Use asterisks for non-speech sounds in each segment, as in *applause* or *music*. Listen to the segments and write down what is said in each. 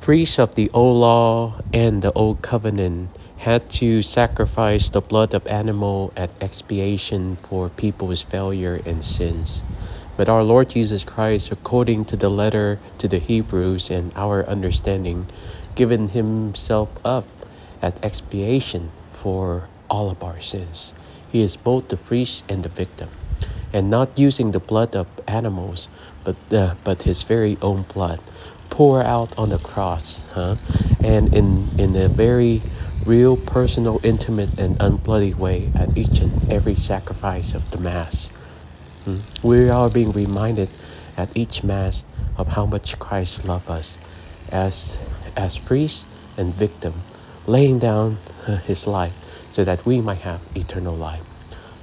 Priests of the old law and the old covenant had to sacrifice the blood of animal at expiation for people's failure and sins. But our Lord Jesus Christ, according to the letter to the Hebrews and our understanding, given himself up at expiation for all of our sins. He is both the priest and the victim, and not using the blood of animals, but uh, but his very own blood pour out on the cross, huh? And in in a very real, personal, intimate, and unbloody way at each and every sacrifice of the Mass. Hmm? We are being reminded at each Mass of how much Christ loved us as as priest and victim, laying down *laughs* his life so that we might have eternal life.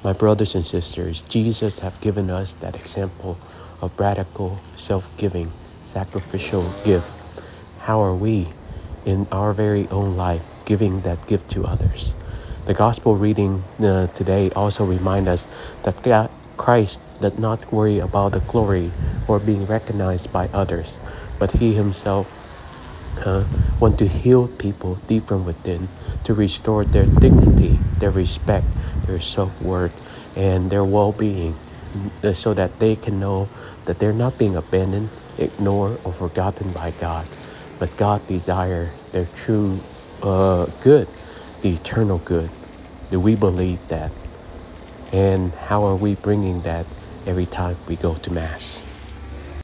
My brothers and sisters, Jesus have given us that example of radical self-giving sacrificial gift, how are we in our very own life giving that gift to others? The gospel reading uh, today also remind us that God, Christ did not worry about the glory or being recognized by others, but he himself uh, want to heal people deep from within to restore their dignity, their respect, their self-worth, and their well-being uh, so that they can know that they're not being abandoned ignored or forgotten by God. But God desires their true uh, good, the eternal good. Do we believe that? And how are we bringing that every time we go to Mass?